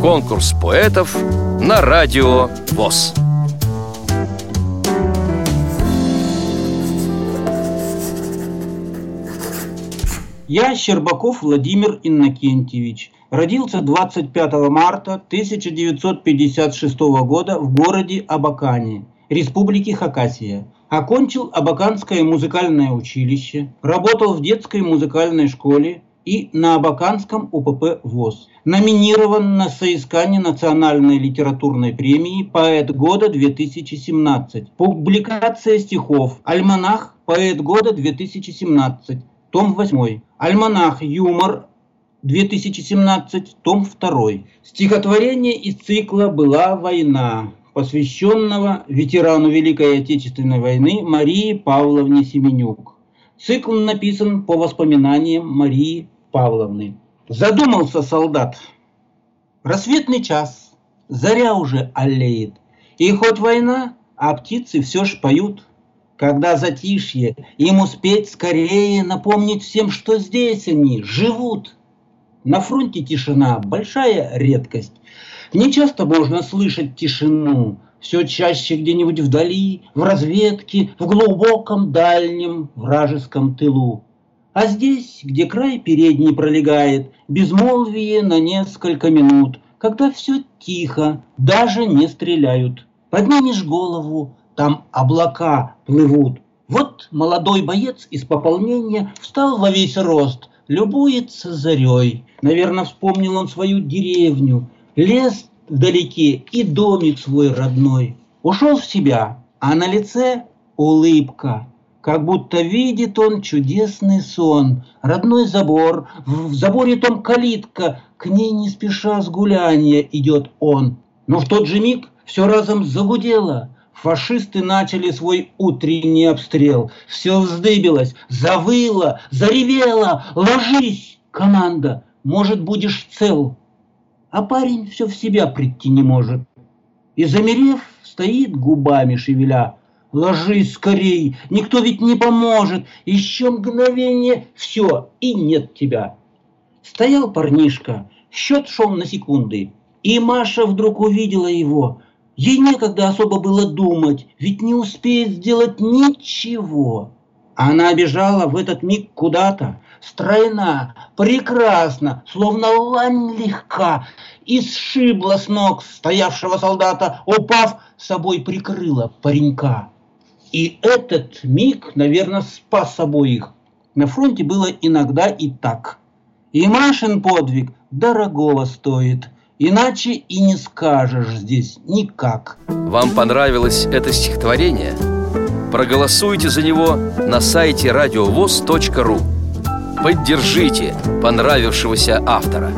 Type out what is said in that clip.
Конкурс поэтов на радио ВОЗ. Я Щербаков Владимир Иннокентьевич. Родился 25 марта 1956 года в городе Абакане, Республики Хакасия. Окончил Абаканское музыкальное училище, работал в детской музыкальной школе и на Абаканском УПП ВОЗ. Номинирован на соискание Национальной литературной премии «Поэт года 2017». Публикация стихов «Альманах. Поэт года 2017». Том 8. Альманах «Юмор. 2017», том 2. Стихотворение из цикла «Была война», посвященного ветерану Великой Отечественной войны Марии Павловне Семенюк. Цикл написан по воспоминаниям Марии Павловны. Задумался солдат. Рассветный час, заря уже аллеет, и хоть война, а птицы все ж поют – когда затишье, им успеть скорее напомнить всем, что здесь они живут. На фронте тишина – большая редкость. Не часто можно слышать тишину, все чаще где-нибудь вдали, в разведке, в глубоком дальнем вражеском тылу. А здесь, где край передний пролегает, безмолвие на несколько минут, когда все тихо, даже не стреляют. Поднимешь голову, там облака плывут. Вот молодой боец из пополнения встал во весь рост, любуется зарей. Наверное, вспомнил он свою деревню, лес вдалеке и домик свой родной. Ушел в себя, а на лице улыбка, как будто видит он чудесный сон. Родной забор, в заборе том калитка, к ней не спеша с гуляния идет он. Но в тот же миг все разом загудело, Фашисты начали свой утренний обстрел. Все вздыбилось, завыло, заревело. Ложись, команда, может, будешь цел. А парень все в себя прийти не может. И, замерев, стоит губами шевеля. Ложись скорей, никто ведь не поможет. Еще мгновение, все, и нет тебя. Стоял парнишка, счет шел на секунды. И Маша вдруг увидела его – Ей некогда особо было думать, ведь не успеет сделать ничего. Она бежала в этот миг куда-то, стройна, прекрасна, словно лань легка, и сшибла с ног стоявшего солдата, упав, собой прикрыла паренька. И этот миг, наверное, спас обоих. На фронте было иногда и так. И Машин подвиг дорогого стоит – Иначе и не скажешь здесь никак. Вам понравилось это стихотворение? Проголосуйте за него на сайте радиовоз.ру. Поддержите понравившегося автора.